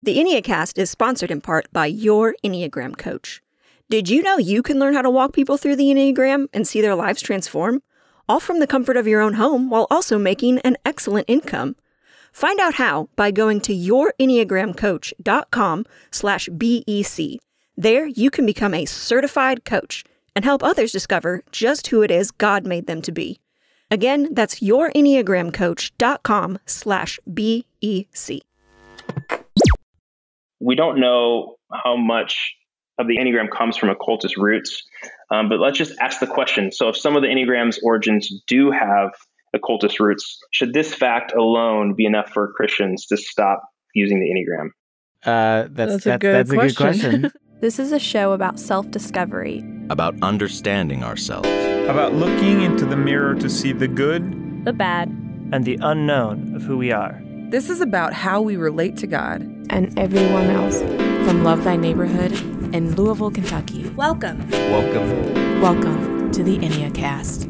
The Enneacast is sponsored in part by your Enneagram coach. Did you know you can learn how to walk people through the Enneagram and see their lives transform? All from the comfort of your own home while also making an excellent income. Find out how by going to yourenneagramcoach.com slash BEC. There you can become a certified coach and help others discover just who it is God made them to be. Again, that's yourenneagramcoach.com slash BEC we don't know how much of the Enneagram comes from occultist roots, um, but let's just ask the question. So, if some of the Enneagram's origins do have occultist roots, should this fact alone be enough for Christians to stop using the Enneagram? Uh, that's, that's, a, good, that's a good question. this is a show about self discovery, about understanding ourselves, about looking into the mirror to see the good, the bad, and the unknown of who we are. This is about how we relate to God and everyone else. From Love Thy Neighborhood in Louisville, Kentucky. Welcome. Welcome. Welcome to the Enneacast.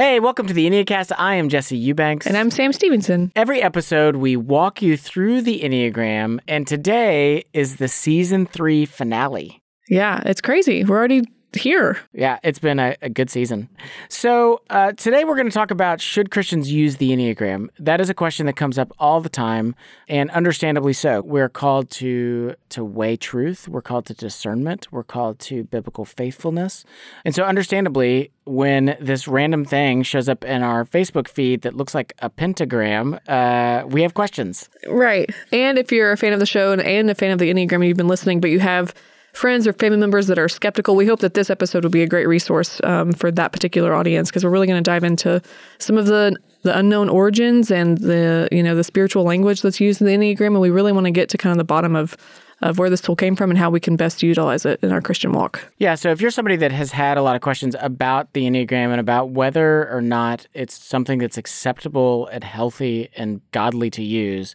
Hey, welcome to the Enneacast. I am Jesse Eubanks. And I'm Sam Stevenson. Every episode, we walk you through the Enneagram, and today is the season three finale. Yeah, it's crazy. We're already here. Yeah, it's been a, a good season. So, uh, today we're going to talk about should Christians use the Enneagram? That is a question that comes up all the time, and understandably so. We're called to, to weigh truth, we're called to discernment, we're called to biblical faithfulness. And so, understandably, when this random thing shows up in our Facebook feed that looks like a pentagram, uh, we have questions. Right. And if you're a fan of the show and, and a fan of the Enneagram you've been listening, but you have friends or family members that are skeptical, we hope that this episode will be a great resource um, for that particular audience because we're really going to dive into some of the the unknown origins and the you know the spiritual language that's used in the Enneagram, and we really want to get to kind of the bottom of of where this tool came from and how we can best utilize it in our Christian walk. Yeah, so if you're somebody that has had a lot of questions about the Enneagram and about whether or not it's something that's acceptable and healthy and godly to use,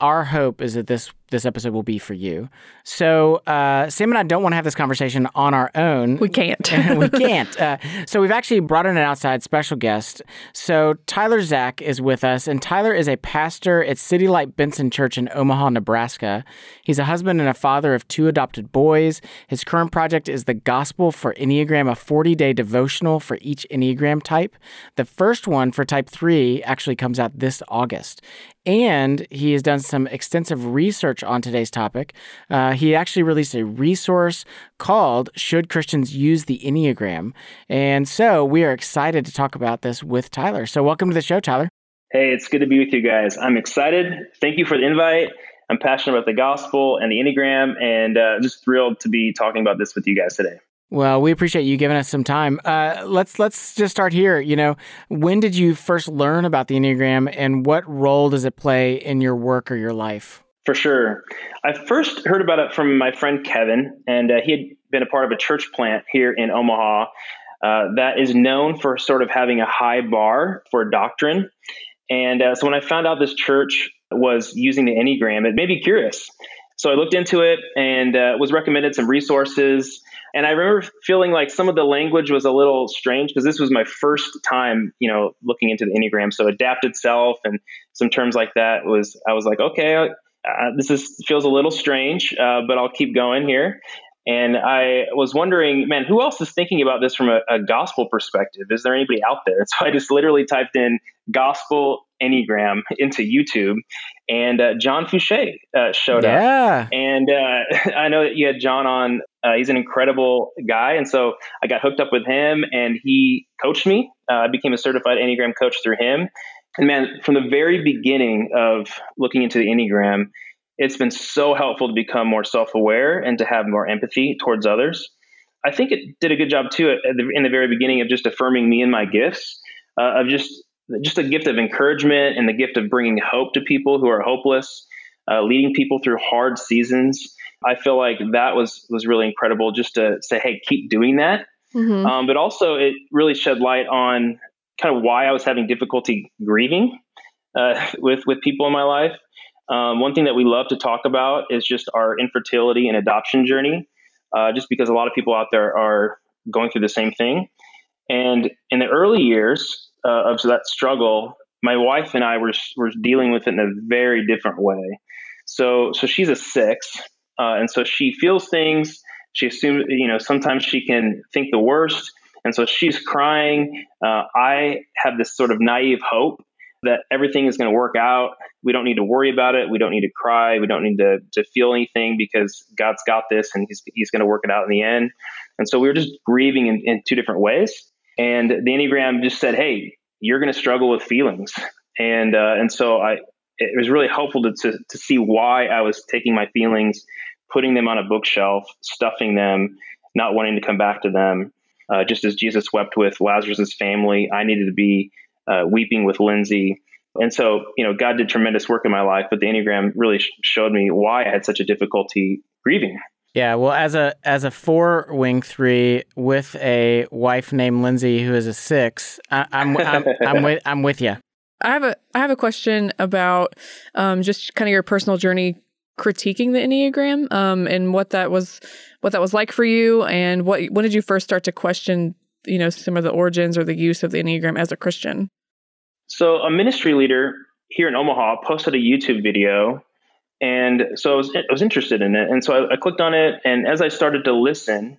our hope is that this this episode will be for you. So uh, Sam and I don't want to have this conversation on our own. We can't. we can't. Uh, so we've actually brought in an outside special guest. So Tyler Zach is with us, and Tyler is a pastor at City Light Benson Church in Omaha, Nebraska. He's a husband and a father of two adopted boys. His current project is the Gospel for Enneagram, a 40 day devotional for each Enneagram type. The first one for type three actually comes out this August. And he has done some extensive research on today's topic. Uh, he actually released a resource called Should Christians Use the Enneagram? And so we are excited to talk about this with Tyler. So, welcome to the show, Tyler. Hey, it's good to be with you guys. I'm excited. Thank you for the invite. I'm passionate about the gospel and the Enneagram, and uh, just thrilled to be talking about this with you guys today. Well, we appreciate you giving us some time. Uh, let's let's just start here. You know, when did you first learn about the Enneagram, and what role does it play in your work or your life? For sure, I first heard about it from my friend Kevin, and uh, he had been a part of a church plant here in Omaha uh, that is known for sort of having a high bar for doctrine. And uh, so when I found out this church was using the Enneagram, it made me curious. So I looked into it and uh, was recommended some resources and I remember feeling like some of the language was a little strange because this was my first time, you know, looking into the Enneagram. So adapted self and some terms like that was, I was like, okay, uh, this is feels a little strange, uh, but I'll keep going here. And I was wondering, man, who else is thinking about this from a, a gospel perspective? Is there anybody out there? So I just literally typed in gospel Enneagram into YouTube, and uh, John Fooshee uh, showed yeah. up. And uh, I know that you had John on. Uh, he's an incredible guy, and so I got hooked up with him, and he coached me. Uh, I became a certified Enneagram coach through him. And man, from the very beginning of looking into the Enneagram, it's been so helpful to become more self-aware and to have more empathy towards others. I think it did a good job too the, in the very beginning of just affirming me and my gifts, uh, of just just a gift of encouragement and the gift of bringing hope to people who are hopeless, uh, leading people through hard seasons. I feel like that was was really incredible just to say, hey, keep doing that. Mm-hmm. Um, but also, it really shed light on kind of why I was having difficulty grieving. uh, with with people in my life. Um, one thing that we love to talk about is just our infertility and adoption journey, uh, just because a lot of people out there are going through the same thing. And in the early years uh, of that struggle, my wife and I were were dealing with it in a very different way. So so she's a six, uh, and so she feels things. She assumes you know sometimes she can think the worst, and so she's crying. Uh, I have this sort of naive hope that everything is going to work out. We don't need to worry about it. We don't need to cry. We don't need to, to feel anything because God's got this and He's, he's going to work it out in the end. And so we were just grieving in, in two different ways. And the Enneagram just said, hey, you're going to struggle with feelings. And, uh, and so I, it was really helpful to, to, to see why I was taking my feelings, putting them on a bookshelf, stuffing them, not wanting to come back to them. Uh, just as Jesus wept with Lazarus's family, I needed to be uh, weeping with Lindsay. And so, you know, God did tremendous work in my life, but the Enneagram really sh- showed me why I had such a difficulty grieving. Yeah, well, as a as a four wing three with a wife named Lindsay who is a six, I, am I'm, I'm, I'm with I'm with you. I have a I have a question about um, just kind of your personal journey critiquing the enneagram um, and what that was what that was like for you and what when did you first start to question you know some of the origins or the use of the enneagram as a Christian? So a ministry leader here in Omaha posted a YouTube video and so I was, I was interested in it. And so I, I, clicked on it. And as I started to listen,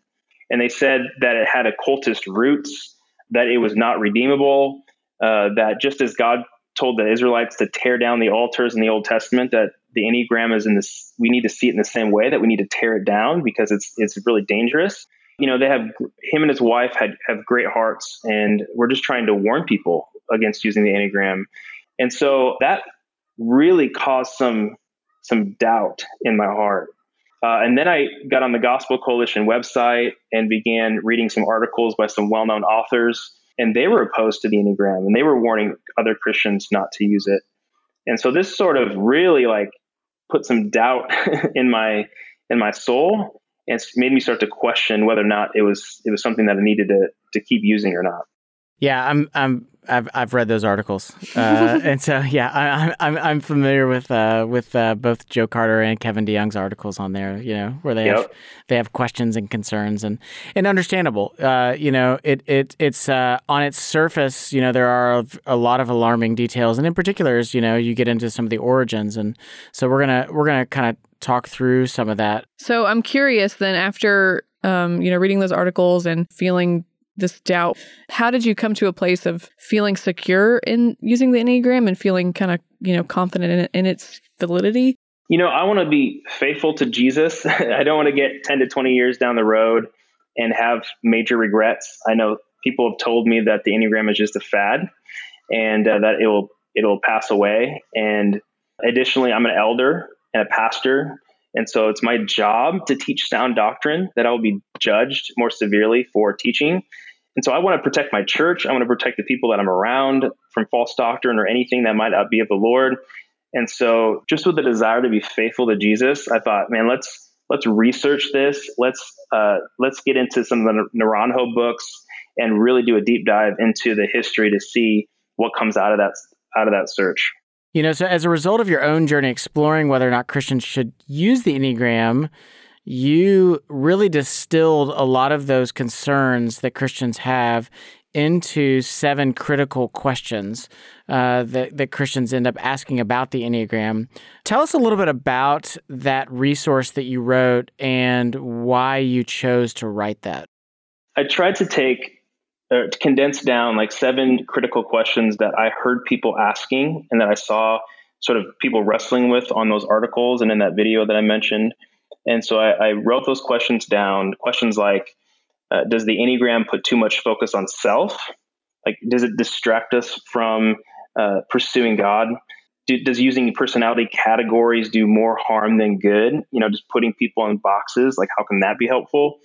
and they said that it had occultist roots, that it was not redeemable, uh, that just as God told the Israelites to tear down the altars in the Old Testament, that the Enneagram is in this, we need to see it in the same way, that we need to tear it down because it's, it's really dangerous. You know, they have, him and his wife had, have great hearts, and we're just trying to warn people against using the Enneagram. And so that really caused some some doubt in my heart. Uh, and then I got on the Gospel Coalition website and began reading some articles by some well known authors. And they were opposed to the Enneagram and they were warning other Christians not to use it. And so this sort of really like put some doubt in my in my soul and made me start to question whether or not it was it was something that I needed to to keep using or not. Yeah, I'm I'm I've I've read those articles, uh, and so yeah, I, I'm I'm familiar with uh, with uh, both Joe Carter and Kevin DeYoung's articles on there. You know, where they yep. have they have questions and concerns, and and understandable. Uh, you know, it it it's uh, on its surface. You know, there are a lot of alarming details, and in particular, is you know, you get into some of the origins, and so we're gonna we're gonna kind of talk through some of that. So I'm curious then after um, you know reading those articles and feeling this doubt. How did you come to a place of feeling secure in using the Enneagram and feeling kind of, you know, confident in, in its validity? You know, I want to be faithful to Jesus. I don't want to get 10 to 20 years down the road and have major regrets. I know people have told me that the Enneagram is just a fad and uh, that it will it'll pass away. And additionally, I'm an elder and a pastor. And so it's my job to teach sound doctrine that I will be judged more severely for teaching. And so I want to protect my church. I want to protect the people that I'm around from false doctrine or anything that might not be of the Lord. And so just with the desire to be faithful to Jesus, I thought, man, let's let's research this. Let's uh, let's get into some of the Naranjo books and really do a deep dive into the history to see what comes out of that out of that search. You know, so as a result of your own journey exploring whether or not Christians should use the Enneagram, you really distilled a lot of those concerns that Christians have into seven critical questions uh, that, that Christians end up asking about the Enneagram. Tell us a little bit about that resource that you wrote and why you chose to write that. I tried to take, uh, to condense down like seven critical questions that I heard people asking and that I saw sort of people wrestling with on those articles and in that video that I mentioned. And so I, I wrote those questions down. Questions like, uh, does the Enneagram put too much focus on self? Like, does it distract us from uh, pursuing God? Do, does using personality categories do more harm than good? You know, just putting people in boxes, like, how can that be helpful?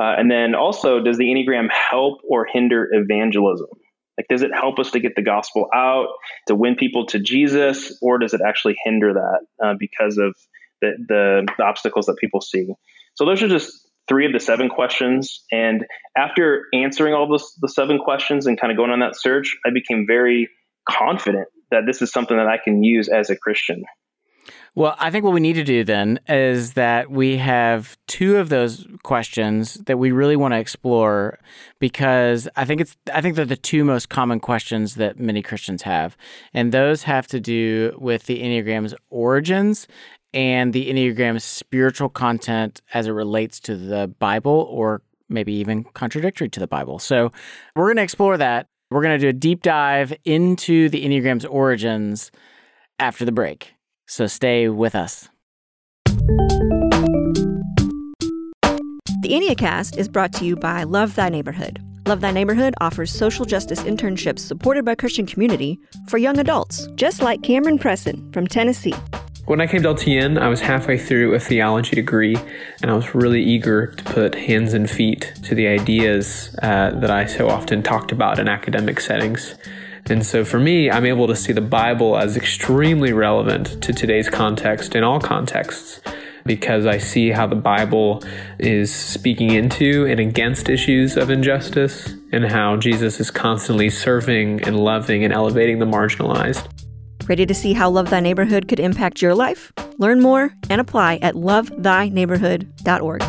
Uh, and then also, does the Enneagram help or hinder evangelism? Like, does it help us to get the gospel out, to win people to Jesus, or does it actually hinder that uh, because of the, the, the obstacles that people see. So those are just three of the seven questions. And after answering all those, the seven questions and kind of going on that search, I became very confident that this is something that I can use as a Christian. Well, I think what we need to do then is that we have two of those questions that we really want to explore because I think it's I think they're the two most common questions that many Christians have. And those have to do with the Enneagram's origins and the Enneagram's spiritual content as it relates to the Bible or maybe even contradictory to the Bible. So, we're going to explore that. We're going to do a deep dive into the Enneagram's origins after the break. So stay with us. The Enneacast is brought to you by Love Thy Neighborhood. Love Thy Neighborhood offers social justice internships supported by Christian community for young adults, just like Cameron Presson from Tennessee. When I came to LTN, I was halfway through a theology degree, and I was really eager to put hands and feet to the ideas uh, that I so often talked about in academic settings. And so for me, I'm able to see the Bible as extremely relevant to today's context in all contexts because I see how the Bible is speaking into and against issues of injustice and how Jesus is constantly serving and loving and elevating the marginalized. Ready to see how Love Thy Neighborhood could impact your life? Learn more and apply at lovethyneighborhood.org.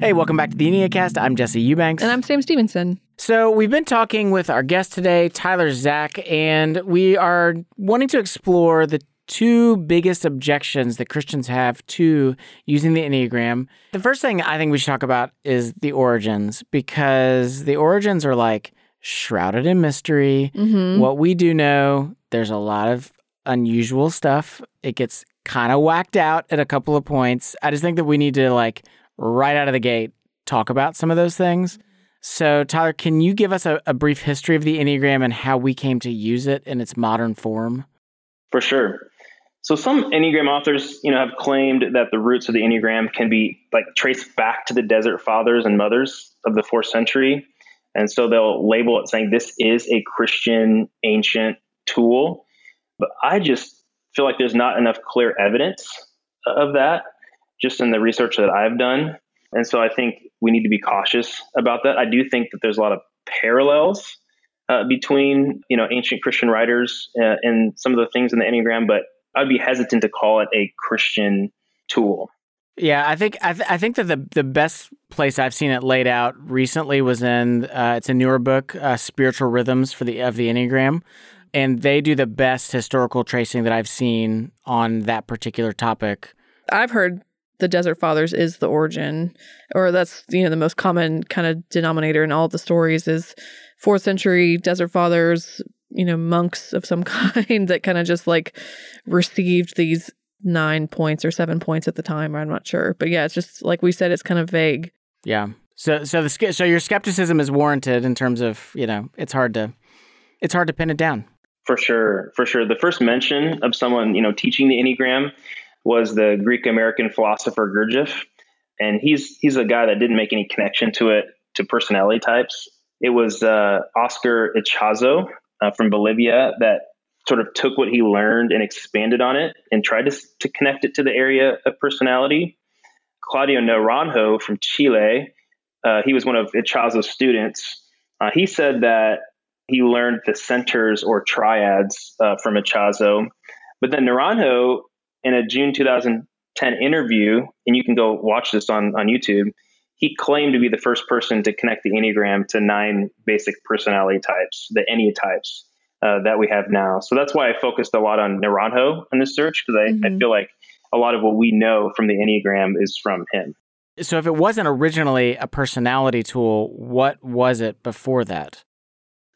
Hey, welcome back to the Enneacast. I'm Jesse Eubanks. And I'm Sam Stevenson. So, we've been talking with our guest today, Tyler Zach, and we are wanting to explore the two biggest objections that Christians have to using the Enneagram. The first thing I think we should talk about is the origins, because the origins are like shrouded in mystery. Mm-hmm. What we do know, there's a lot of unusual stuff. It gets kind of whacked out at a couple of points. I just think that we need to like right out of the gate talk about some of those things. So, Tyler, can you give us a, a, brief history of the Enneagram and how we came to use it in its modern form? For sure. So, some Enneagram authors, you know, have claimed that the roots of the Enneagram can be like traced back to the desert fathers and mothers of the fourth century, and so they'll label it saying this is a Christian ancient tool. But I just feel like there's not enough clear evidence of that just in the research that I've done. And so I think we need to be cautious about that. I do think that there's a lot of parallels uh, between you know ancient Christian writers uh, and some of the things in the Enneagram, but I'd be hesitant to call it a Christian tool. Yeah, I think I, th- I think that the the best place I've seen it laid out recently was in uh, it's a newer book, uh, Spiritual Rhythms for the of the Enneagram, and they do the best historical tracing that I've seen on that particular topic. I've heard the Desert Fathers is the origin, or that's you know the most common kind of denominator in all the stories is fourth century Desert Fathers, you know monks of some kind that kind of just like received these nine points or seven points at the time. I'm not sure, but yeah, it's just like we said, it's kind of vague. Yeah. So so the so your skepticism is warranted in terms of you know it's hard to it's hard to pin it down. For sure, for sure. The first mention of someone you know teaching the enneagram was the Greek American philosopher Gurdjieff, and he's he's a guy that didn't make any connection to it to personality types. It was uh, Oscar Ichazo uh, from Bolivia that sort of took what he learned and expanded on it and tried to, to connect it to the area of personality. Claudio Naranjo from Chile, uh, he was one of Ichazo's students. Uh, he said that he learned the centers or triads uh, from Ichazo, but then Naranjo in a June 2010 interview, and you can go watch this on, on YouTube, he claimed to be the first person to connect the Enneagram to nine basic personality types, the Enneatypes uh, that we have now. So that's why I focused a lot on Naranjo in this search, because I, mm-hmm. I feel like a lot of what we know from the Enneagram is from him. So if it wasn't originally a personality tool, what was it before that?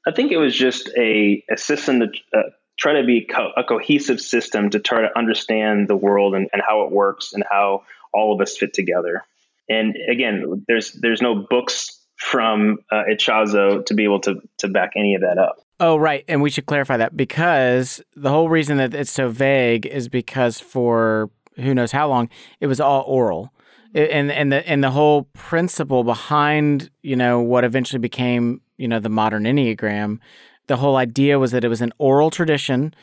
I think it was just a, a system to uh, try to be co- a cohesive system to try to understand the world and, and how it works and how all of us fit together. And again, there's there's no books from uh, Ichazo to be able to to back any of that up. Oh, right. And we should clarify that because the whole reason that it's so vague is because for who knows how long it was all oral. And and the and the whole principle behind, you know, what eventually became, you know, the modern Enneagram the whole idea was that it was an oral tradition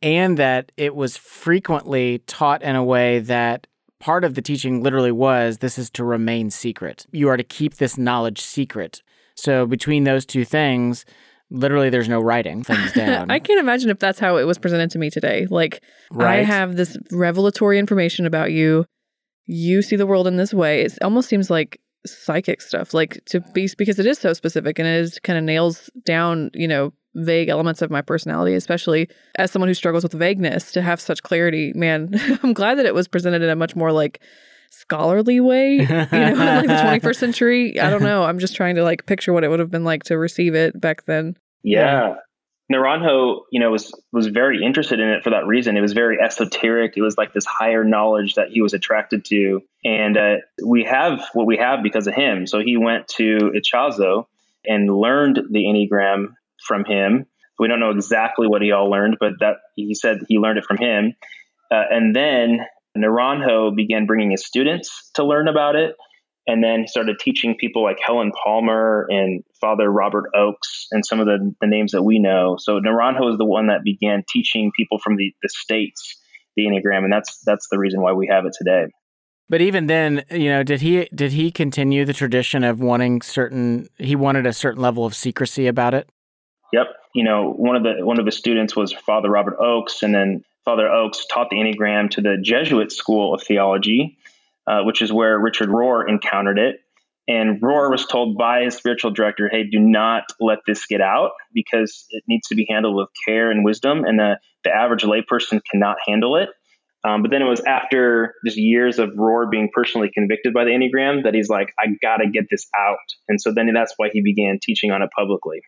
and that it was frequently taught in a way that part of the teaching literally was this is to remain secret. You are to keep this knowledge secret. So between those two things, literally there's no writing things down. I can't imagine if that's how it was presented to me today. Like right? I have this revelatory information about you. You see the world in this way. It almost seems like psychic stuff, like to be because it is so specific and it is kind of nails down, you know, vague elements of my personality, especially as someone who struggles with vagueness, to have such clarity. Man, I'm glad that it was presented in a much more like scholarly way, you know, in like the 21st century. I don't know. I'm just trying to like picture what it would have been like to receive it back then. Yeah. Naranjo, you know, was was very interested in it for that reason. It was very esoteric. It was like this higher knowledge that he was attracted to, and uh, we have what we have because of him. So he went to Ichazo and learned the Enneagram from him. We don't know exactly what he all learned, but that he said he learned it from him. Uh, and then Naranjo began bringing his students to learn about it, and then he started teaching people like Helen Palmer and Father Robert Ochs and some of the, the names that we know. So Naranjo is the one that began teaching people from the, the states the Enneagram, and that's that's the reason why we have it today. But even then, you know, did he did he continue the tradition of wanting certain? He wanted a certain level of secrecy about it. Yep. You know, one of the one of his students was Father Robert Ochs, and then Father Ochs taught the Enneagram to the Jesuit School of Theology, uh, which is where Richard Rohr encountered it. And Rohr was told by his spiritual director, "Hey, do not let this get out because it needs to be handled with care and wisdom, and the the average layperson cannot handle it." Um, but then it was after just years of Rohr being personally convicted by the Enneagram that he's like, I got to get this out. And so then that's why he began teaching on it publicly.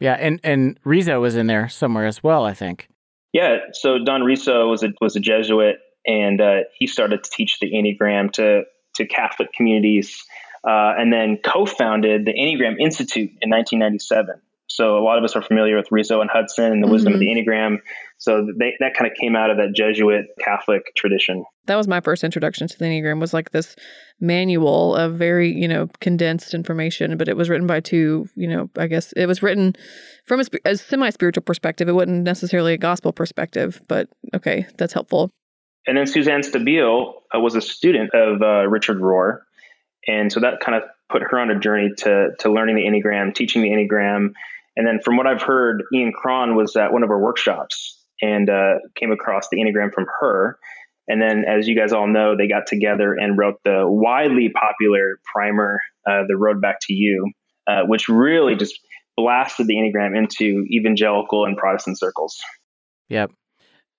Yeah, and and Riso was in there somewhere as well, I think. Yeah, so Don Riso was a was a Jesuit, and uh, he started to teach the Enneagram to to Catholic communities, uh, and then co-founded the Enneagram Institute in 1997. So a lot of us are familiar with Riso and Hudson and the mm-hmm. wisdom of the mm-hmm. Enneagram. So they, that kind of came out of that Jesuit Catholic tradition. That was my first introduction to the Enneagram was like this manual of very, you know, condensed information, but it was written by two, you know, I guess it was written from a, a semi-spiritual perspective. It wasn't necessarily a gospel perspective, but okay, that's helpful. And then Suzanne Stabile uh, was a student of uh, Richard Rohr. And so that kind of put her on a journey to, to learning the Enneagram, teaching the Enneagram, and then from what I've heard, Ian Cron was at one of our workshops and uh, came across the Enneagram from her. And then, as you guys all know, they got together and wrote the widely popular primer, uh, The Road Back to You, uh, which really just blasted the Enneagram into evangelical and Protestant circles. Yep.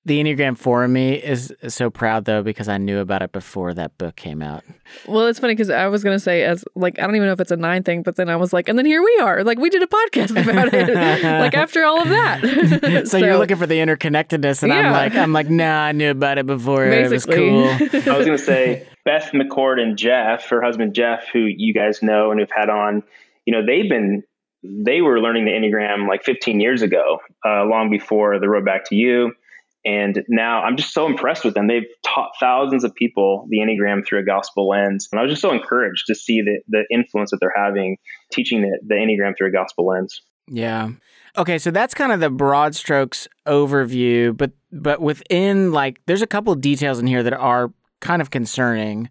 The Enneagram for me is so proud though because I knew about it before that book came out. Well, it's funny because I was gonna say as like I don't even know if it's a nine thing, but then I was like, and then here we are, like we did a podcast about it, like after all of that. so, so, you're looking for the interconnectedness, and yeah. I'm like, I'm like, nah, I knew about it before. Basically. It was cool. I was gonna say Beth McCord and Jeff, her husband Jeff, who you guys know and who've had on, you know, they've been they were learning the Enneagram like 15 years ago, uh, long before the road back to you and now I'm just so impressed with them. They've taught thousands of people the Enneagram through a gospel lens. And I was just so encouraged to see the, the influence that they're having teaching the, the Enneagram through a gospel lens. Yeah. Okay, so that's kind of the broad strokes overview, but but within like there's a couple of details in here that are kind of concerning.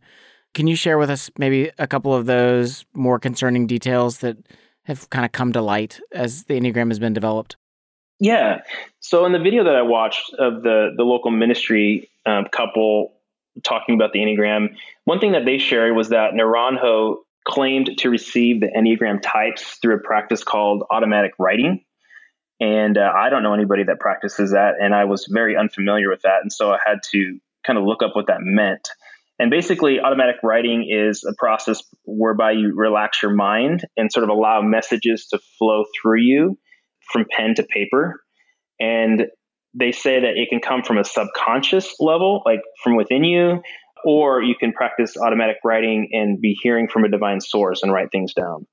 Can you share with us maybe a couple of those more concerning details that have kind of come to light as the Enneagram has been developed? Yeah. So in the video that I watched of the the local ministry um, couple talking about the Enneagram, one thing that they shared was that Naranjo claimed to receive the Enneagram types through a practice called automatic writing. And uh, I don't know anybody that practices that, and I was very unfamiliar with that, and so I had to kind of look up what that meant. And basically, automatic writing is a process whereby you relax your mind and sort of allow messages to flow through you from pen to paper. And they say that it can come from a subconscious level, like from within you, or you can practice automatic writing and be hearing from a divine source and write things down.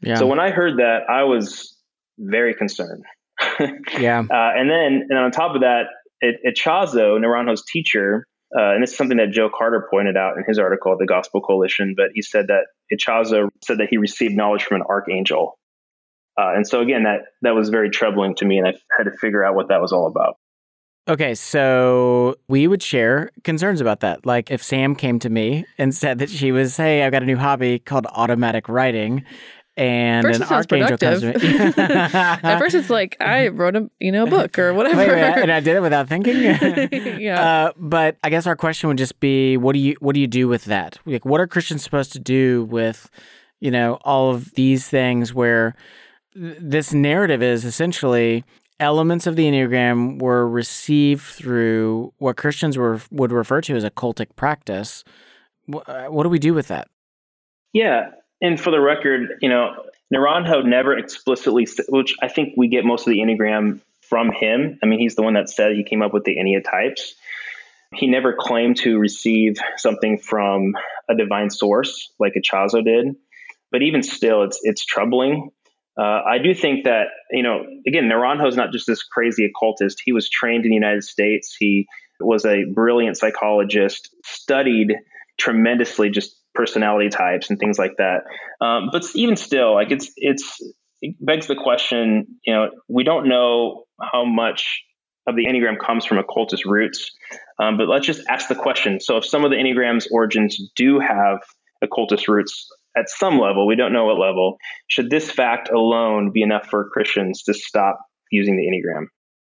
Yeah. So when I heard that, I was very concerned. yeah. Uh, and then, and on top of that, at, Ichazo, Naranjo's teacher, uh, and this is something that Joe Carter pointed out in his article at the Gospel Coalition, but he said that Ichazo said that he received knowledge from an archangel. Uh, and so again, that that was very troubling to me, and I had to figure out what that was all about. Okay, so we would share concerns about that. Like if Sam came to me and said that she was, hey, I've got a new hobby called automatic writing, and First an it sounds archangel comes to me. At first, it's like I wrote a you know a book or whatever. Wait, wait, and I did it without thinking. yeah. Uh, but I guess our question would just be, what do you what do you do with that? Like, what are Christians supposed to do with, you know, all of these things where th- this narrative is essentially elements of the enneagram were received through what Christians were would refer to as a cultic practice. Wh- uh, What do we do with that? Yeah, and for the record, you know, Naranjo never explicitly, which I think we get most of the Enneagram from him. I mean, he's the one that said he came up with the Enneatypes. He never claimed to receive something from a divine source like Ichazo did. But even still, it's it's troubling. Uh, I do think that you know, again, Naranjo is not just this crazy occultist. He was trained in the United States. He was a brilliant psychologist, studied tremendously just personality types and things like that. Um, but even still, like it's it's it begs the question. You know, we don't know how much of the enneagram comes from occultist roots, um, but let's just ask the question. So, if some of the enneagram's origins do have occultist roots at some level, we don't know what level. Should this fact alone be enough for Christians to stop using the enneagram?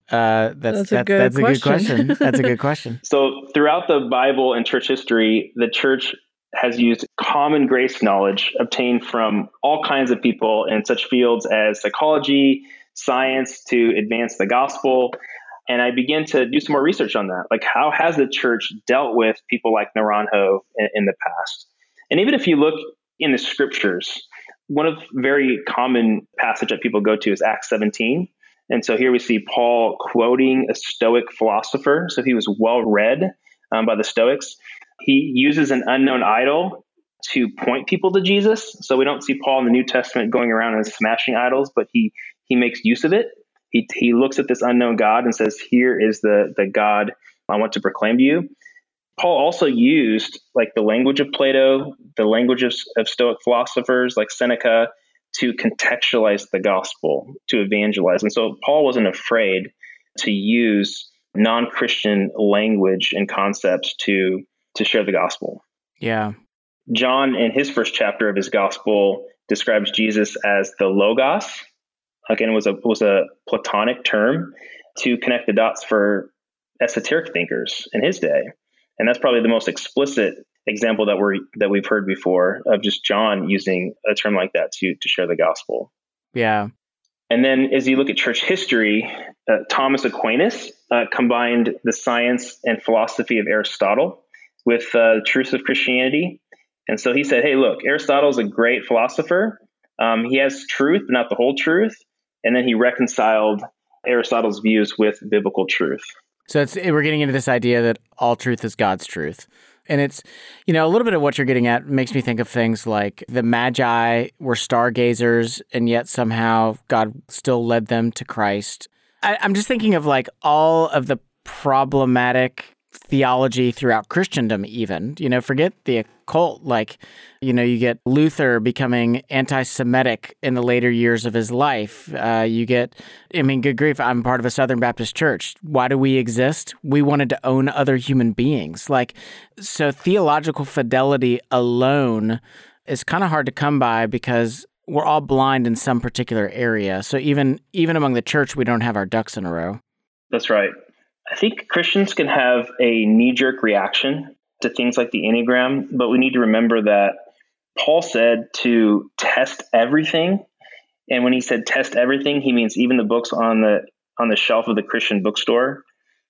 Uh, that's That's a that's, good that's a good question. question. That's a good question. So, throughout the Bible and church history, the church has used common grace knowledge obtained from all kinds of people in such fields as psychology, science to advance the gospel. And I began to do some more research on that. Like, how has the church dealt with people like Naranjo in, in the past? And even if you look in the scriptures, one of very common passage that people go to is Acts 17. And so here we see Paul quoting a Stoic philosopher. So he was well read um, by the Stoics. He uses an unknown idol to point people to Jesus. So we don't see Paul in the New Testament going around and smashing idols, but he he makes use of it. He he looks at this unknown God and says, "Here is the the God I want to proclaim to you." Paul also used like the language of Plato, the language of, of Stoic philosophers like Seneca to contextualize the gospel, to evangelize. And so Paul wasn't afraid to use non-Christian language and concepts to to share the gospel. Yeah. John in his first chapter of his gospel describes Jesus as the logos. Again, it was a was a platonic term to connect the dots for esoteric thinkers in his day. And that's probably the most explicit example that we're that we've heard before of just John using a term like that to to share the gospel. Yeah. And then as you look at church history, uh, Thomas Aquinas uh, combined the science and philosophy of Aristotle with uh, the truths of Christianity. And so he said, hey, look, Aristotle's a great philosopher. Um, he has truth, but not the whole truth. And then he reconciled Aristotle's views with biblical truth. So it's eh, we're getting into this idea that all truth is God's truth. And it's, you know, a little bit of what you're getting at makes me think of things like the Magi were stargazers, and yet somehow God still led them to Christ. I, I'm just thinking of like all of the problematic theology throughout Christendom, even. You know, forget the occult. Like, you know, you get Luther becoming anti Semitic in the later years of his life. Uh, you get, I mean, good grief, I'm part of a Southern Baptist church. Why do we exist? We wanted to own other human beings. Like, so theological fidelity alone is kind of hard to come by because we're all blind in some particular area. So even even among the church, we don't have our ducks in a row. That's right. I think Christians can have a knee jerk reaction to things like the Enneagram, but we need to remember that Paul said to test everything. And when he said test everything, he means even the books on the on the shelf of the Christian bookstore.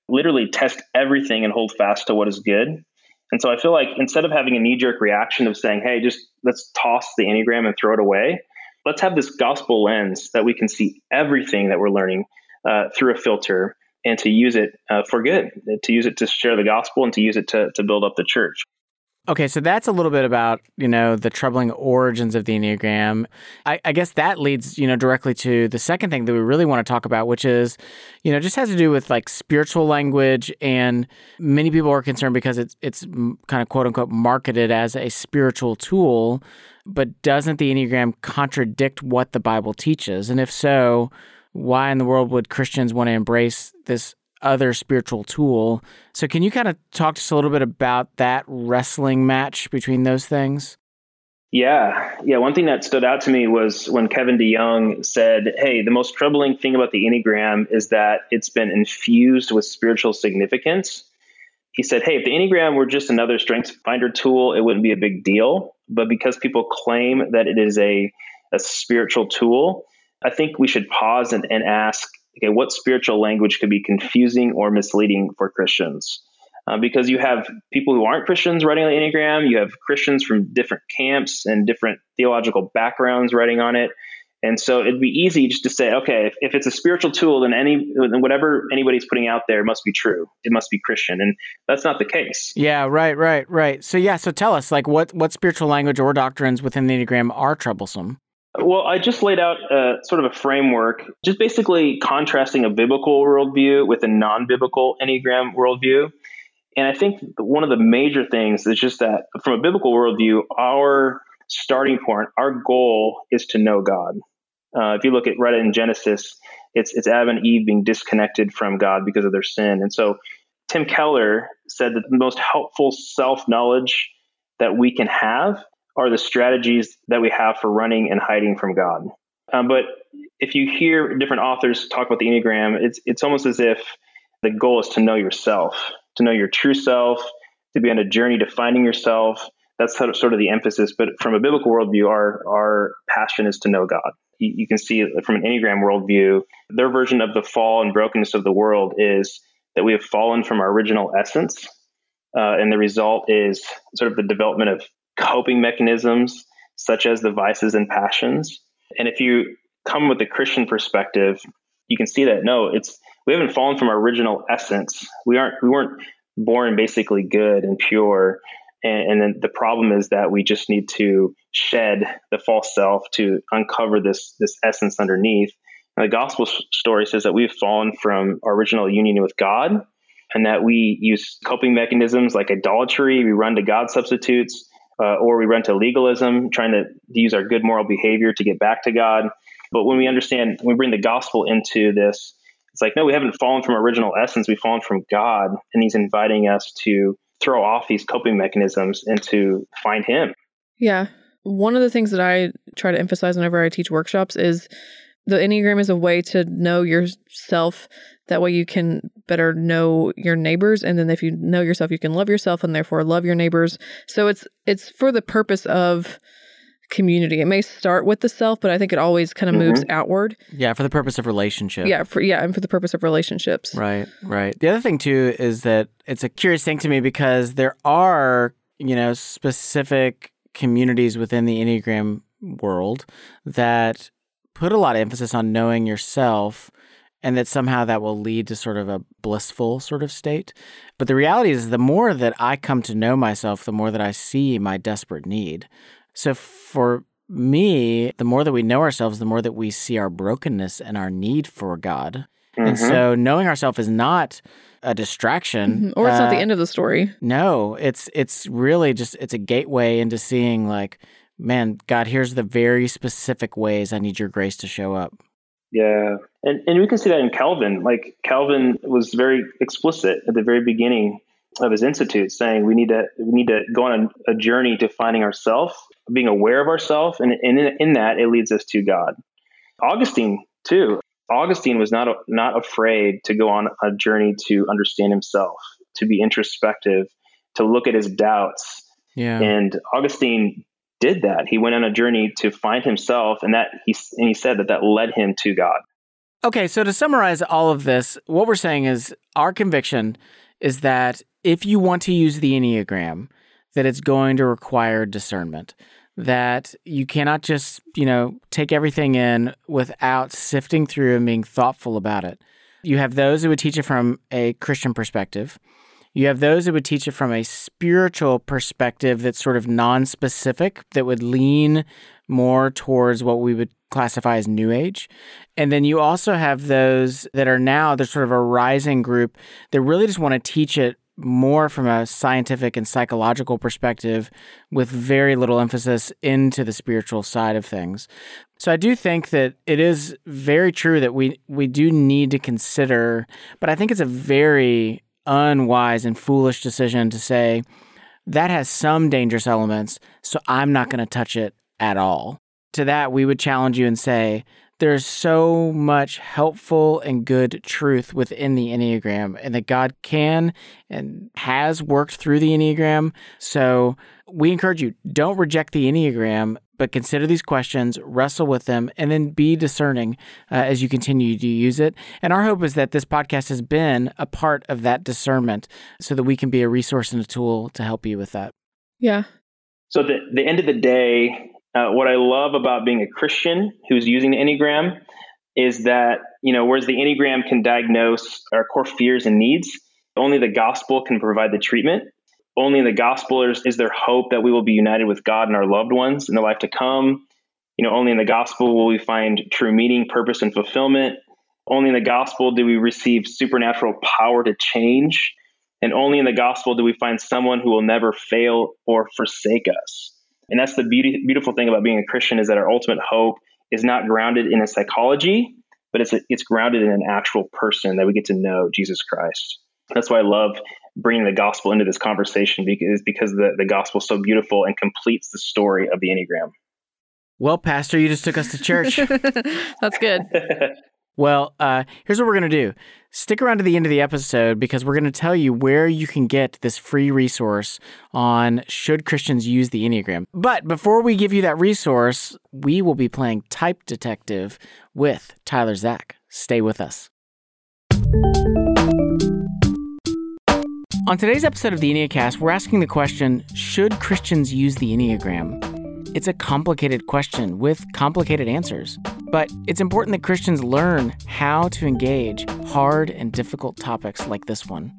Literally test everything and hold fast to what is good. And so I feel like instead of having a knee jerk reaction of saying, hey, just let's toss the Enneagram and throw it away, let's have this gospel lens that we can see everything that we're learning uh, through a filter and to use it uh, for good, to use it to share the gospel and to use it to, to build up the church. Okay, so that's a little bit about you know the troubling origins of the enneagram. I, I, guess that leads you know directly to the second thing that we really want to talk about, which is you know just has to do with like spiritual language, and many people are concerned because it's it's kind of quote unquote marketed as a spiritual tool, but doesn't the enneagram contradict what the Bible teaches? And if so, why in the world would Christians want to embrace this other spiritual tool. So, can you kind of talk to us a little bit about that wrestling match between those things? Yeah. Yeah. One thing that stood out to me was when Kevin DeYoung said, Hey, the most troubling thing about the Enneagram is that it's been infused with spiritual significance. He said, Hey, if the Enneagram were just another strengths finder tool, it wouldn't be a big deal. But because people claim that it is a, a spiritual tool, I think we should pause and, and ask, okay, what spiritual language could be confusing or misleading for Christians? Uh, because you have people who aren't Christians writing on the Enneagram, you have Christians from different camps and different theological backgrounds writing on it. And so it'd be easy just to say, okay, if, if it's a spiritual tool, then any then whatever anybody's putting out there must be true. It must be Christian, and that's not the case. Yeah, right, right, right. So yeah, so tell us, like, what what spiritual language or doctrines within the Enneagram are troublesome? Well, I just laid out a, sort of a framework, just basically contrasting a biblical worldview with a non-biblical Enneagram worldview. And I think one of the major things is just that from a biblical worldview, our starting point, our goal is to know God. Uh, if you look at right in Genesis, it's it's Adam and Eve being disconnected from God because of their sin. And so Tim Keller said that the most helpful self knowledge that we can have are the strategies that we have for running and hiding from God. Um, but if you hear different authors talk about the Enneagram, it's it's almost as if the goal is to know yourself to know your true self, to be on a journey to finding yourself. That's sort of the emphasis. But from a biblical worldview, our our passion is to know God. You, you can see from an Enneagram worldview, their version of the fall and brokenness of the world is that we have fallen from our original essence, uh, and the result is sort of the development of coping mechanisms such as the vices and passions. And if you come with a Christian perspective, you can see that no, it's we haven't fallen from our original essence. We aren't we weren't born basically good and pure. And, and then the problem is that we just need to shed the false self to uncover this this essence underneath. And the gospel story says that we've fallen from our original union with God, and that we use coping mechanisms like idolatry. We run to God substitutes, uh, or we run to legalism, trying to use our good moral behavior to get back to God. But when we understand, when we bring the gospel into this, it's like, no, we haven't fallen from original essence. We've fallen from God, and He's inviting us to throw off these coping mechanisms and to find Him. Yeah. One of the things that I try to emphasize whenever I teach workshops is the Enneagram is a way to know yourself. That way you can better know your neighbors. And then if you know yourself, you can love yourself and therefore love your neighbors. So it's it's for the purpose of community. It may start with the self, but I think it always kind of mm-hmm. moves outward. Yeah, for the purpose of relationship. Yeah, for yeah, and for the purpose of relationships. Right, right. The other thing too is that it's a curious thing to me because there are, you know, specific communities within the Enneagram world that put a lot of emphasis on knowing yourself and that somehow that will lead to sort of a blissful sort of state. But the reality is the more that I come to know myself, the more that I see my desperate need so for me, the more that we know ourselves, the more that we see our brokenness and our need for God. Mm-hmm. And so knowing ourselves is not a distraction mm-hmm. or it's uh, not the uh, end of the story. No, it's it's really just it's a gateway into seeing like man, God, here's the very specific ways I need your grace to show up. Yeah. And and we can see that in Calvin. Like Calvin was very explicit at the very beginning of his institute saying we need to we need to go on a, a journey to finding ourselves being aware of ourselves, and, and in, in, that it leads us to God. Augustine too. Augustine was not not afraid to go on a journey to understand himself, to be introspective, to look at his doubts. Yeah. And Augustine did that. He went on a journey to find himself, and that he and he said that that led him to God. Okay, so to summarize all of this, what we're saying is our conviction is that if you want to use the Enneagram, that it's going to require discernment that you cannot just, you know, take everything in without sifting through and being thoughtful about it. You have those who would teach it from a Christian perspective. You have those who would teach it from a spiritual perspective that's sort of non specific, that would lean more towards what we would classify as New Age. And then you also have those that are now, there's sort of a rising group that really just want to teach it more from a scientific and psychological perspective with very little emphasis into the spiritual side of things. So I do think that it is very true that we we do need to consider, but I think it's a very unwise and foolish decision to say that has some dangerous elements, so I'm not going to touch it at all. To that, we would challenge you and say, there's so much helpful and good truth within the Enneagram, and that God can and has worked through the Enneagram. So we encourage you don't reject the Enneagram, but consider these questions, wrestle with them, and then be discerning uh, as you continue to use it. And our hope is that this podcast has been a part of that discernment so that we can be a resource and a tool to help you with that. Yeah. So, at the, the end of the day, uh, what I love about being a Christian who's using the Enneagram is that, you know, whereas the Enneagram can diagnose our core fears and needs, only the gospel can provide the treatment. Only in the gospel is, there hope that we will be united with God and our loved ones in the life to come. You know, only in the gospel will we find true meaning, purpose, and fulfillment. Only in the gospel do we receive supernatural power to change. And only in the gospel do we find someone who will never fail or forsake us. And that's the beauty, beautiful thing about being a Christian is that our ultimate hope is not grounded in a psychology, but it's a, it's grounded in an actual person that we get to know, Jesus Christ. That's why I love bringing the gospel into this conversation is because the, the gospel is so beautiful and completes the story of the Enneagram. Well, Pastor, you just took us to church. That's good. well, uh, here's what we're going to do. Stick around to the end of the episode because we're going to tell you where you can get this free resource on should Christians use the Enneagram. But before we give you that resource, we will be playing Type Detective with Tyler Zach. Stay with us. On today's episode of the Enneacast, we're asking the question Should Christians use the Enneagram? It's a complicated question with complicated answers, but it's important that Christians learn how to engage hard and difficult topics like this one.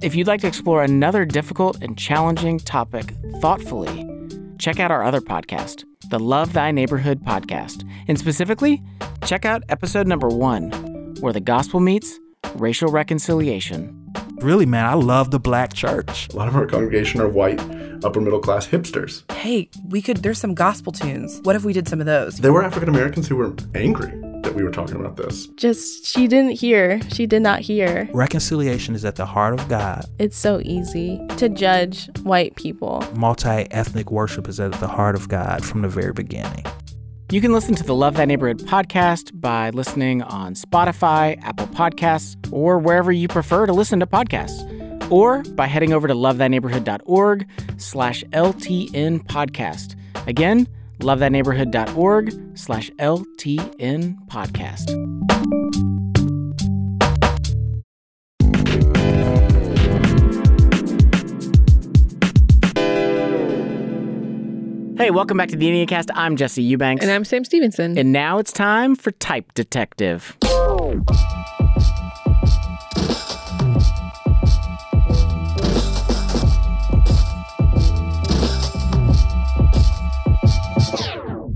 If you'd like to explore another difficult and challenging topic thoughtfully, check out our other podcast, the Love Thy Neighborhood podcast, and specifically, check out episode number one, where the gospel meets racial reconciliation. Really, man, I love the black church. A lot of our congregation are white, upper middle class hipsters. Hey, we could, there's some gospel tunes. What if we did some of those? There were African Americans who were angry that we were talking about this. Just, she didn't hear. She did not hear. Reconciliation is at the heart of God. It's so easy to judge white people. Multi ethnic worship is at the heart of God from the very beginning. You can listen to the Love Thy Neighborhood podcast by listening on Spotify, Apple Podcasts, or wherever you prefer to listen to podcasts, or by heading over to lovethyneighborhood.org slash LTN podcast. Again, lovethyneighborhood.org slash LTN podcast. Hey, welcome back to the Enneacast. I'm Jesse Eubanks. And I'm Sam Stevenson. And now it's time for Type Detective.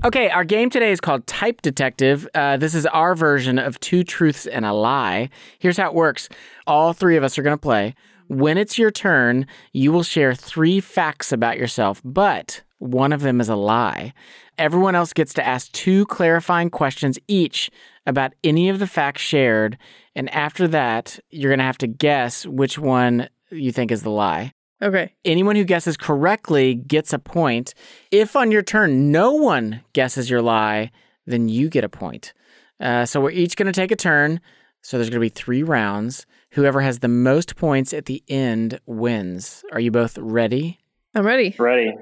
Okay, our game today is called Type Detective. Uh, this is our version of Two Truths and a Lie. Here's how it works all three of us are going to play. When it's your turn, you will share three facts about yourself, but one of them is a lie. Everyone else gets to ask two clarifying questions each about any of the facts shared, and after that, you're going to have to guess which one you think is the lie. Okay. Anyone who guesses correctly gets a point. If on your turn no one guesses your lie, then you get a point. Uh, so we're each going to take a turn. So there's going to be three rounds. Whoever has the most points at the end wins. Are you both ready? I'm ready. Ready.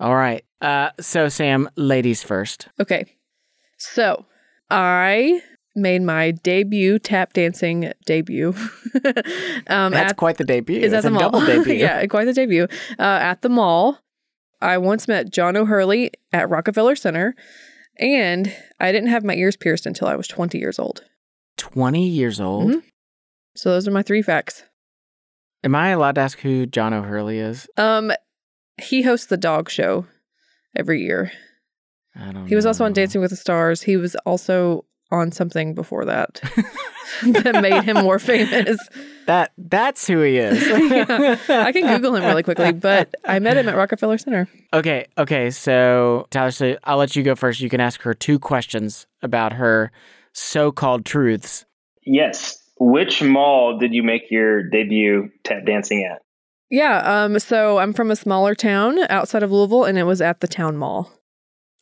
All right. Uh, so, Sam, ladies first. Okay. So I made my debut tap dancing debut. um, That's at, quite the debut. Is That's at the a mall. double debut. yeah, quite the debut. Uh, at the mall, I once met John O'Hurley at Rockefeller Center, and I didn't have my ears pierced until I was 20 years old. 20 years old? Mhm. So those are my three facts. Am I allowed to ask who John O'Hurley is? Um, he hosts the dog show every year. I don't He was also on. Dancing with the Stars. He was also on something before that that made him more famous. That that's who he is. yeah, I can Google him really quickly, but I met him at Rockefeller Center. Okay, okay. So Tyler, so I'll let you go first. You can ask her two questions about her so-called truths. Yes. Which mall did you make your debut tap dancing at? Yeah, um, so I'm from a smaller town outside of Louisville, and it was at the town mall.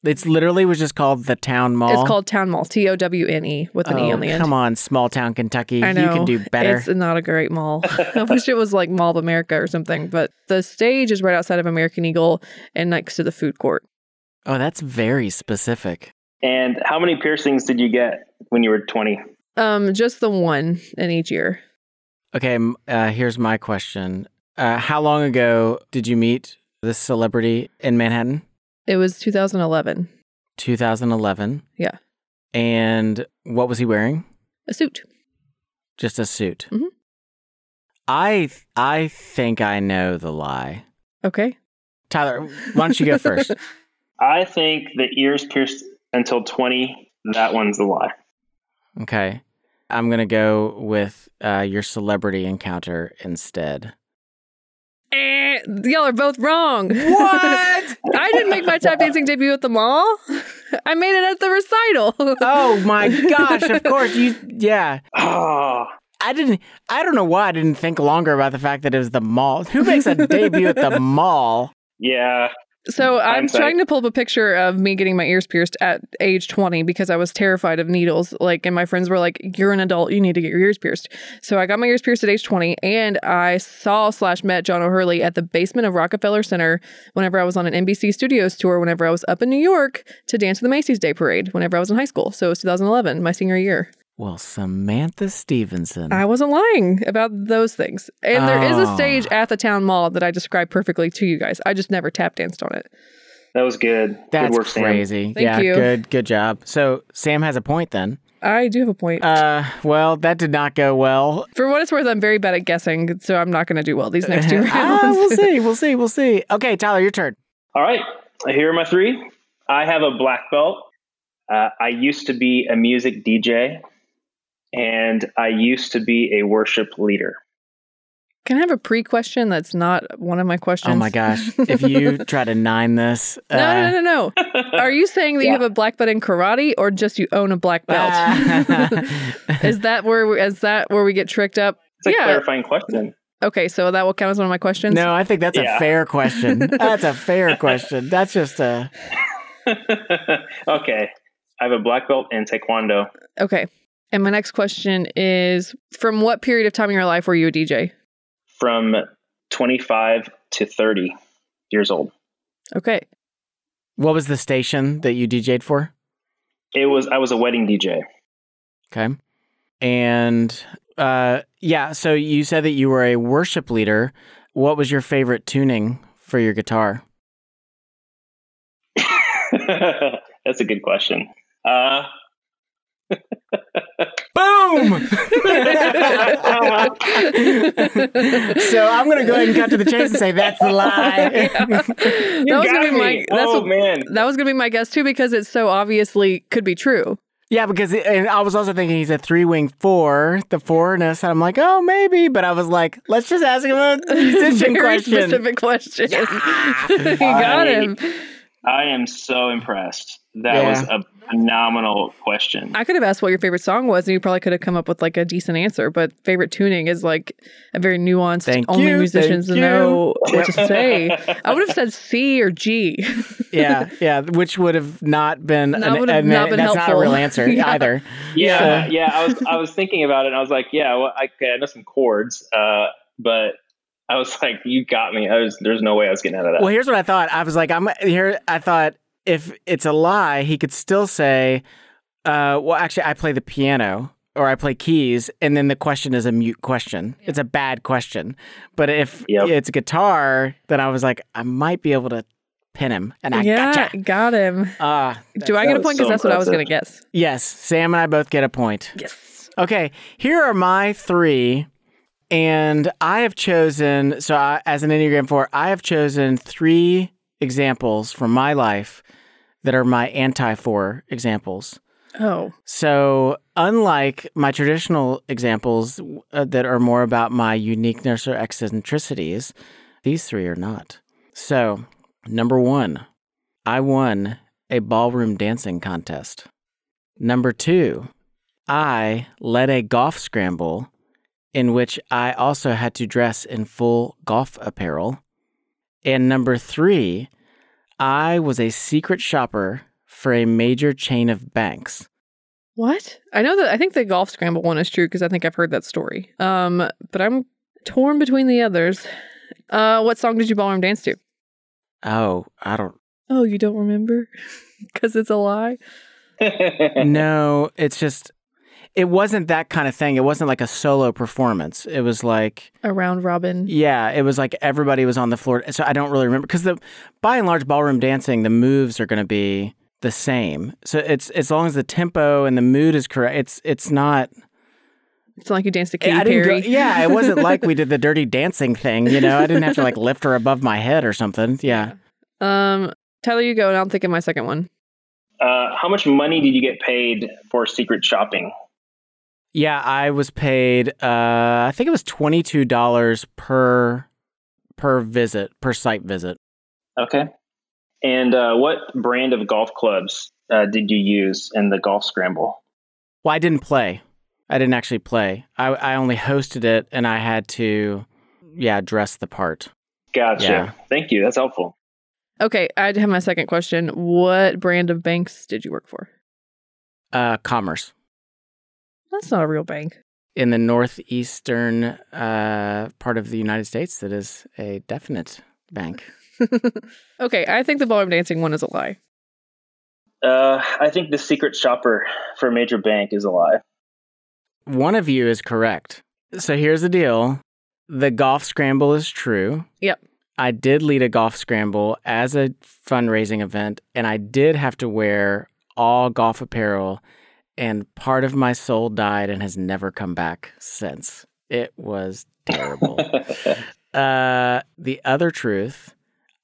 It's literally was just called the Towne Mall. It's called Towne Mall, T O W N E, with an oh, E on the end. Come on, small town Kentucky. I know. You can do better. It's not a great mall. I wish it was like Mall of America or something, but the stage is right outside of American Eagle and next to the food court. Oh, that's very specific. And how many piercings did you get when you were 20? Um, just the one in each ear. Okay, uh, here's my question. Uh, how long ago did you meet this celebrity in Manhattan? It was 2011. 2011. Yeah. And what was he wearing? A suit. Just a suit. Mm-hmm. I I think I know the lie. Okay. Tyler, why don't you go first? I think the ears pierced until 20. That one's a lie. Okay. I'm going to go with uh, your celebrity encounter instead. Eh, y'all are both wrong. What? I didn't make my tap dancing debut at the mall. I made it at the recital. oh my gosh! Of course you. Yeah. Oh. I didn't. I don't know why I didn't think longer about the fact that it was the mall. Who makes a debut at the mall? Yeah. So I'm Hindsight. trying to pull up a picture of me getting my ears pierced at age 20 because I was terrified of needles. Like, and my friends were like, "You're an adult. You need to get your ears pierced." So I got my ears pierced at age 20, and I saw slash met John O'Hurley at the basement of Rockefeller Center whenever I was on an NBC Studios tour. Whenever I was up in New York to dance at the Macy's Day Parade. Whenever I was in high school, so it was 2011, my senior year. Well, Samantha Stevenson. I wasn't lying about those things. And there is a Oh. stage at the town mall that I described perfectly to you guys. I just never tap danced on it. That was good. That's good work, Sam. crazy. Thank yeah, you. good, good job. So Sam has a point then. I do have a point. Uh, well, that did not go well. For what it's worth, I'm very bad at guessing, so I'm not going to do well these next two rounds. ah, we'll see. We'll see. We'll see. Okay, Tyler, your turn. All right. Here are my three. I have a black belt. Uh, I used to be a music DJ, and I used to be a worship leader. Can I have a pre question that's not one of my questions? Oh my gosh! If you try to nine this, No, uh, no, no, no. Are you saying that you have a black belt in karate or just you own a black belt? is that where we, is that where we get tricked up? It's a clarifying question. Okay, so that will count as one of my questions. No, I think that's Yeah. a fair question. That's a fair question. That's just a. okay. I have a black belt in Taekwondo. Okay. And my next question is from what period of time in your life were you a DJ? from 25 to 30 years old. Okay. What was the station that you DJ'd for? It was I was a wedding DJ. Okay. And uh, yeah, so you said that you were a worship leader. What was your favorite tuning for your guitar? That's a good question. Uh, Boom! so I'm going to go ahead and cut to the chase and say that's the lie. that was gonna be my that's oh what, man. that was gonna be my guess too because it's so obviously could be true. Yeah, because it, and I was also thinking he's a three wing four, the fourness. And I'm like, oh, maybe. But I was like, let's just ask him a musician Very question. specific question. you got I- him. I am so impressed. That Yeah. was a phenomenal question. I could have asked what your favorite song was, and you probably could have come up with like a decent answer. But favorite tuning is like a very nuanced. Thank only you, musicians thank you. know what to say. I would have said C or G. yeah, yeah, which would have not been That an, would have an- not been that's not a helpful. real answer Yeah. either. Yeah, So- yeah. I was I was thinking about it. and I was like, yeah, well, I, okay, I know some chords, uh, but I was like, you got me. I was there's no way I was getting out of that. Well, here's what I thought. I was like, I'm here. I thought if it's a lie, he could still say, uh, "Well, actually, I play the piano." Or I play keys, and then the question is a mute question. It's a bad question. But if Yep. it's guitar, then I was like, I might be able to pin him, and I yeah, gotcha. got him. Ah, Do I get a point? Because so that's what I was going to guess. yes. Sam and I both get a point. Yes. Okay, here are my three. And I have chosen, so I, as an Enneagram 4, I have chosen three examples from my life that are my anti 4 examples. Oh, So unlike my traditional examples uh, that are more about my uniqueness or eccentricities, these three are not. So, number one, I won a ballroom dancing contest. Number two, I led a golf scramble in which I also had to dress in full golf apparel. And number three, I was a secret shopper for a major chain of banks. What? I know that I think the golf scramble one is true because I think I've heard that story. Um, but I'm torn between the others. Uh, what song did you ballroom dance to? Oh, I don't. Oh, you don't remember? Because it's a lie. no, it's just it wasn't that kind of thing. It wasn't like a solo performance. It was like a round robin. Yeah, it was like everybody was on the floor. So I don't really remember because the by and large ballroom dancing, the moves are going to be the same. So it's as long as the tempo and the mood is correct. It's it's not. It's not like you danced to Katy Perry. Go, yeah, it wasn't like we did the dirty dancing thing. You know, I didn't have to like lift her above my head or something. Yeah. Um, Tyler, you go, and I'll think of my second one. Uh, how much money did you get paid for secret shopping? Yeah, I was paid. Uh, I think it was twenty two dollars per per visit per site visit. Okay. And uh, what brand of golf clubs uh, did you use in the golf scramble? Well, I didn't play. I didn't actually play. I, I only hosted it, and I had to, yeah, dress the part. Gotcha. Yeah. Thank you. That's helpful. Okay, I have my second question. What brand of banks did you work for? Uh, Commerce. That's not a real bank. In the northeastern uh, part of the United States, that is a definite bank. okay, I think the ballroom dancing one is a lie. Uh, I think the secret shopper for a major bank is a lie. One of you is correct. So here's the deal the golf scramble is true. Yep. I did lead a golf scramble as a fundraising event, and I did have to wear all golf apparel and part of my soul died and has never come back since. It was terrible. uh, the other truth,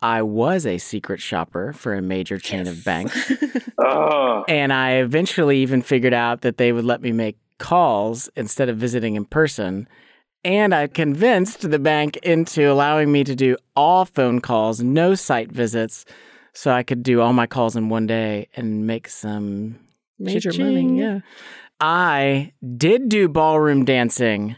I was a secret shopper for a major chain yes. of banks. oh. And I eventually even figured out that they would let me make calls instead of visiting in person. And I convinced the bank into allowing me to do all phone calls, no site visits, so I could do all my calls in one day and make some major money. Yeah. I did do ballroom dancing.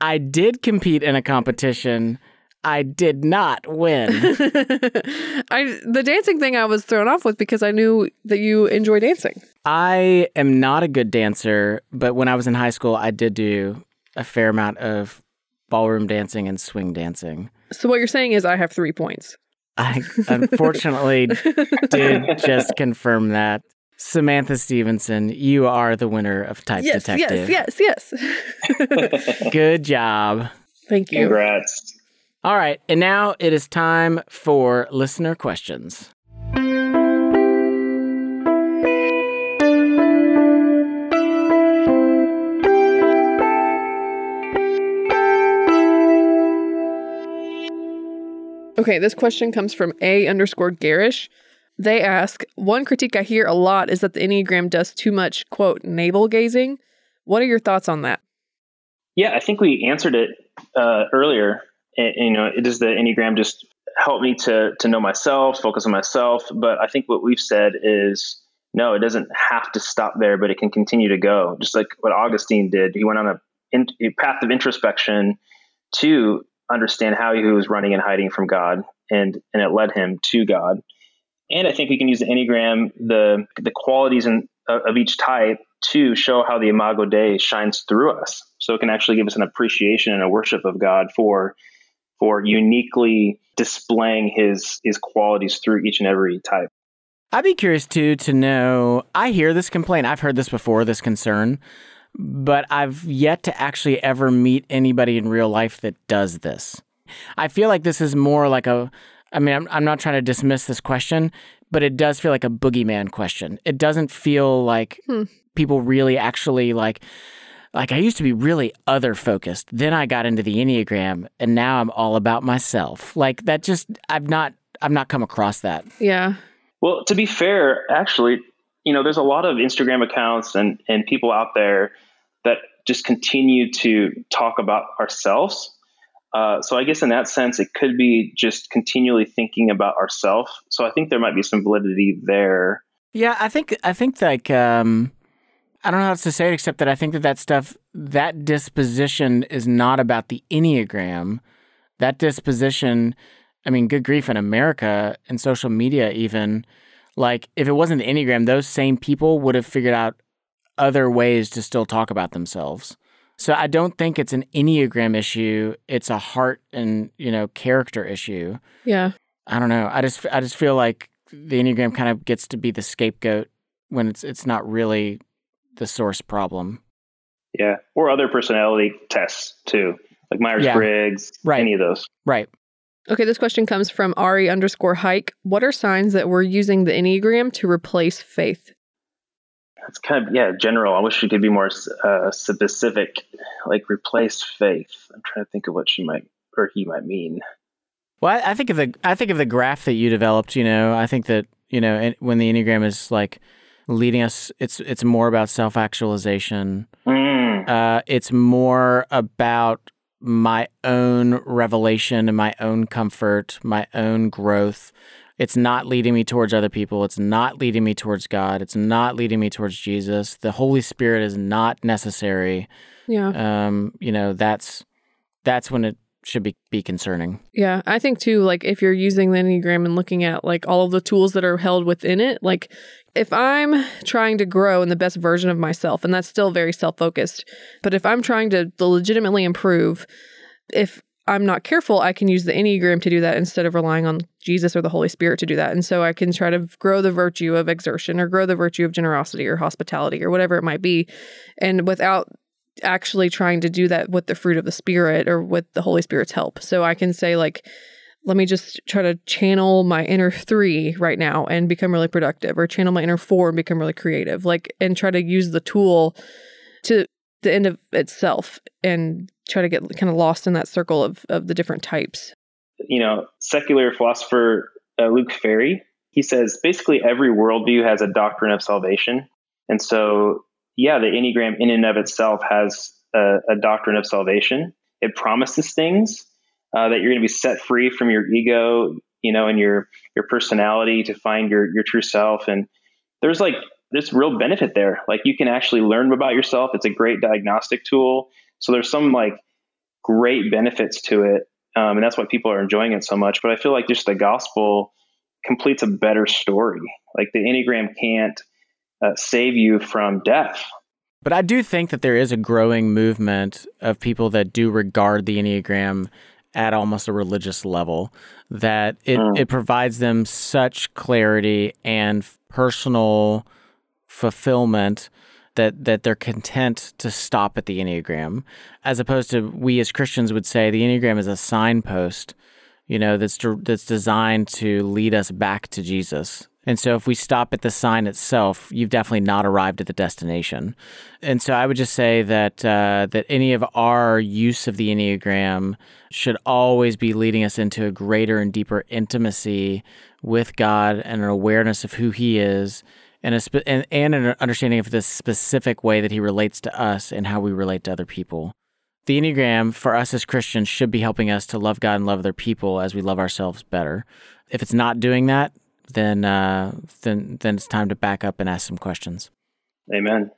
I did compete in a competition. I did not win. I the dancing thing I was thrown off with because I knew that you enjoy dancing. I am not a good dancer, but when I was in high school, I did do a fair amount of ballroom dancing and swing dancing. So what you're saying is I have 3 points. I unfortunately did just confirm that. Samantha Stevenson, you are the winner of Type yes, Detective. Yes, yes, yes. Good job. Thank you. Congrats. All right, and now it is time for listener questions. Okay, this question comes from A underscore Garish. They ask, one critique I hear a lot is that the Enneagram does too much, quote, navel gazing. What are your thoughts on that? Yeah, I think we answered it uh, earlier. It, you know, does the Enneagram just help me to to know myself, focus on myself? But I think what we've said is no, it doesn't have to stop there, but it can continue to go. Just like what Augustine did, he went on a, in, a path of introspection to understand how he was running and hiding from God, and and it led him to God. And I think we can use the Enneagram, the the qualities in, of each type to show how the Imago Dei shines through us. So it can actually give us an appreciation and a worship of God for for uniquely displaying his his qualities through each and every type. I'd be curious too to know. I hear this complaint. I've heard this before. This concern, but I've yet to actually ever meet anybody in real life that does this. I feel like this is more like a I mean, I'm, I'm not trying to dismiss this question, but it does feel like a boogeyman question. It doesn't feel like hmm. people really actually like, like I used to be really other focused. Then I got into the Enneagram and now I'm all about myself. Like that just, I've not, I've not come across that. Yeah. Well, to be fair, actually, you know, there's a lot of Instagram accounts and, and people out there that just continue to talk about ourselves. Uh, so I guess in that sense, it could be just continually thinking about ourselves. So I think there might be some validity there. Yeah, I think I think like um, I don't know how else to say it except that I think that that stuff that disposition is not about the enneagram. That disposition, I mean, good grief in America and social media even like if it wasn't the enneagram, those same people would have figured out other ways to still talk about themselves. So I don't think it's an enneagram issue. It's a heart and you know character issue. Yeah. I don't know. I just I just feel like the enneagram kind of gets to be the scapegoat when it's it's not really the source problem. Yeah, or other personality tests too, like Myers Briggs, yeah. right. any of those. Right. Okay, this question comes from Ari underscore hike. What are signs that we're using the Enneagram to replace faith? That's kind of, yeah, general. I wish we could be more uh, specific, like replace faith. I'm trying to think of what she might or he might mean. Well, I, I think of the I think of the graph that you developed. You know, I think that you know when the enneagram is like leading us, it's it's more about self actualization. Mm. Uh, it's more about my own revelation and my own comfort, my own growth. It's not leading me towards other people. It's not leading me towards God. It's not leading me towards Jesus. The Holy Spirit is not necessary. Yeah. Um, you know, that's that's when it should be be concerning. Yeah, I think too like if you're using the Enneagram and looking at like all of the tools that are held within it, like if I'm trying to grow in the best version of myself, and that's still very self focused, but if I'm trying to legitimately improve, if I'm not careful, I can use the Enneagram to do that instead of relying on Jesus or the Holy Spirit to do that. And so I can try to grow the virtue of exertion or grow the virtue of generosity or hospitality or whatever it might be. And without actually trying to do that with the fruit of the Spirit or with the Holy Spirit's help. So I can say, like, let me just try to channel my inner three right now and become really productive, or channel my inner four and become really creative, like, and try to use the tool to the end of itself and try to get kind of lost in that circle of, of the different types. You know, secular philosopher uh, Luc Ferry, he says basically every worldview has a doctrine of salvation. And so, yeah, the Enneagram in and of itself has a, a doctrine of salvation. It promises things uh, that you're going to be set free from your ego, you know, and your your personality to find your your true self. And there's like there's real benefit there. Like you can actually learn about yourself. It's a great diagnostic tool. So there's some like great benefits to it, um, and that's why people are enjoying it so much. But I feel like just the gospel completes a better story. Like the Enneagram can't uh, save you from death. But I do think that there is a growing movement of people that do regard the Enneagram at almost a religious level that it, mm. it provides them such clarity and personal fulfillment that that they're content to stop at the enneagram as opposed to we as Christians would say the enneagram is a signpost you know that's that's designed to lead us back to Jesus and so if we stop at the sign itself, you've definitely not arrived at the destination. And so I would just say that uh, that any of our use of the Enneagram should always be leading us into a greater and deeper intimacy with God and an awareness of who He is. And, a spe- and, and an understanding of the specific way that he relates to us and how we relate to other people. The Enneagram, for us as Christians, should be helping us to love God and love other people as we love ourselves better. If it's not doing that, then uh, then then it's time to back up and ask some questions. Amen.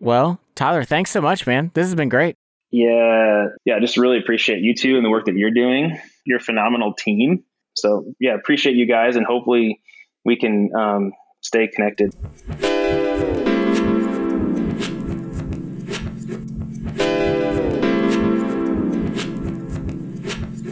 Well, Tyler, thanks so much, man. This has been great. Yeah, yeah. I just really appreciate you two and the work that you're doing. You're a phenomenal team. So yeah, appreciate you guys, and hopefully we can um, stay connected.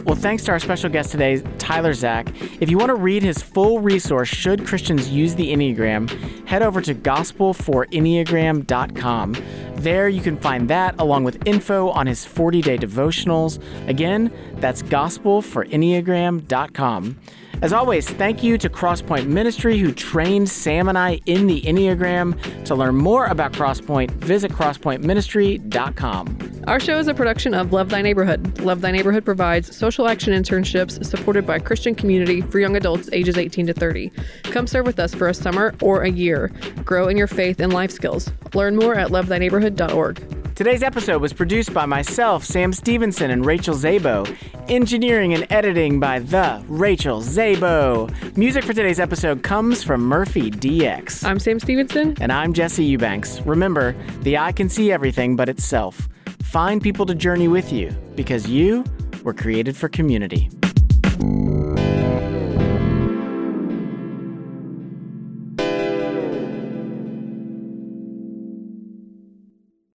Well, thanks to our special guest today, Tyler Zach. If you want to read his full resource, Should Christians Use the Enneagram, head over to gospelforenneagram.com. There you can find that along with info on his 40 day devotionals. Again, that's gospelforenneagram.com. As always, thank you to Crosspoint Ministry who trained Sam and I in the Enneagram. To learn more about Crosspoint, visit crosspointministry.com. Our show is a production of Love Thy Neighborhood. Love Thy Neighborhood provides social action internships supported by Christian community for young adults ages 18 to 30. Come serve with us for a summer or a year. Grow in your faith and life skills. Learn more at lovethyneighborhood.org. Today's episode was produced by myself, Sam Stevenson, and Rachel Zabo. Engineering and editing by the Rachel Zabo. Music for today's episode comes from Murphy DX. I'm Sam Stevenson. And I'm Jesse Eubanks. Remember, the eye can see everything but itself. Find people to journey with you because you were created for community.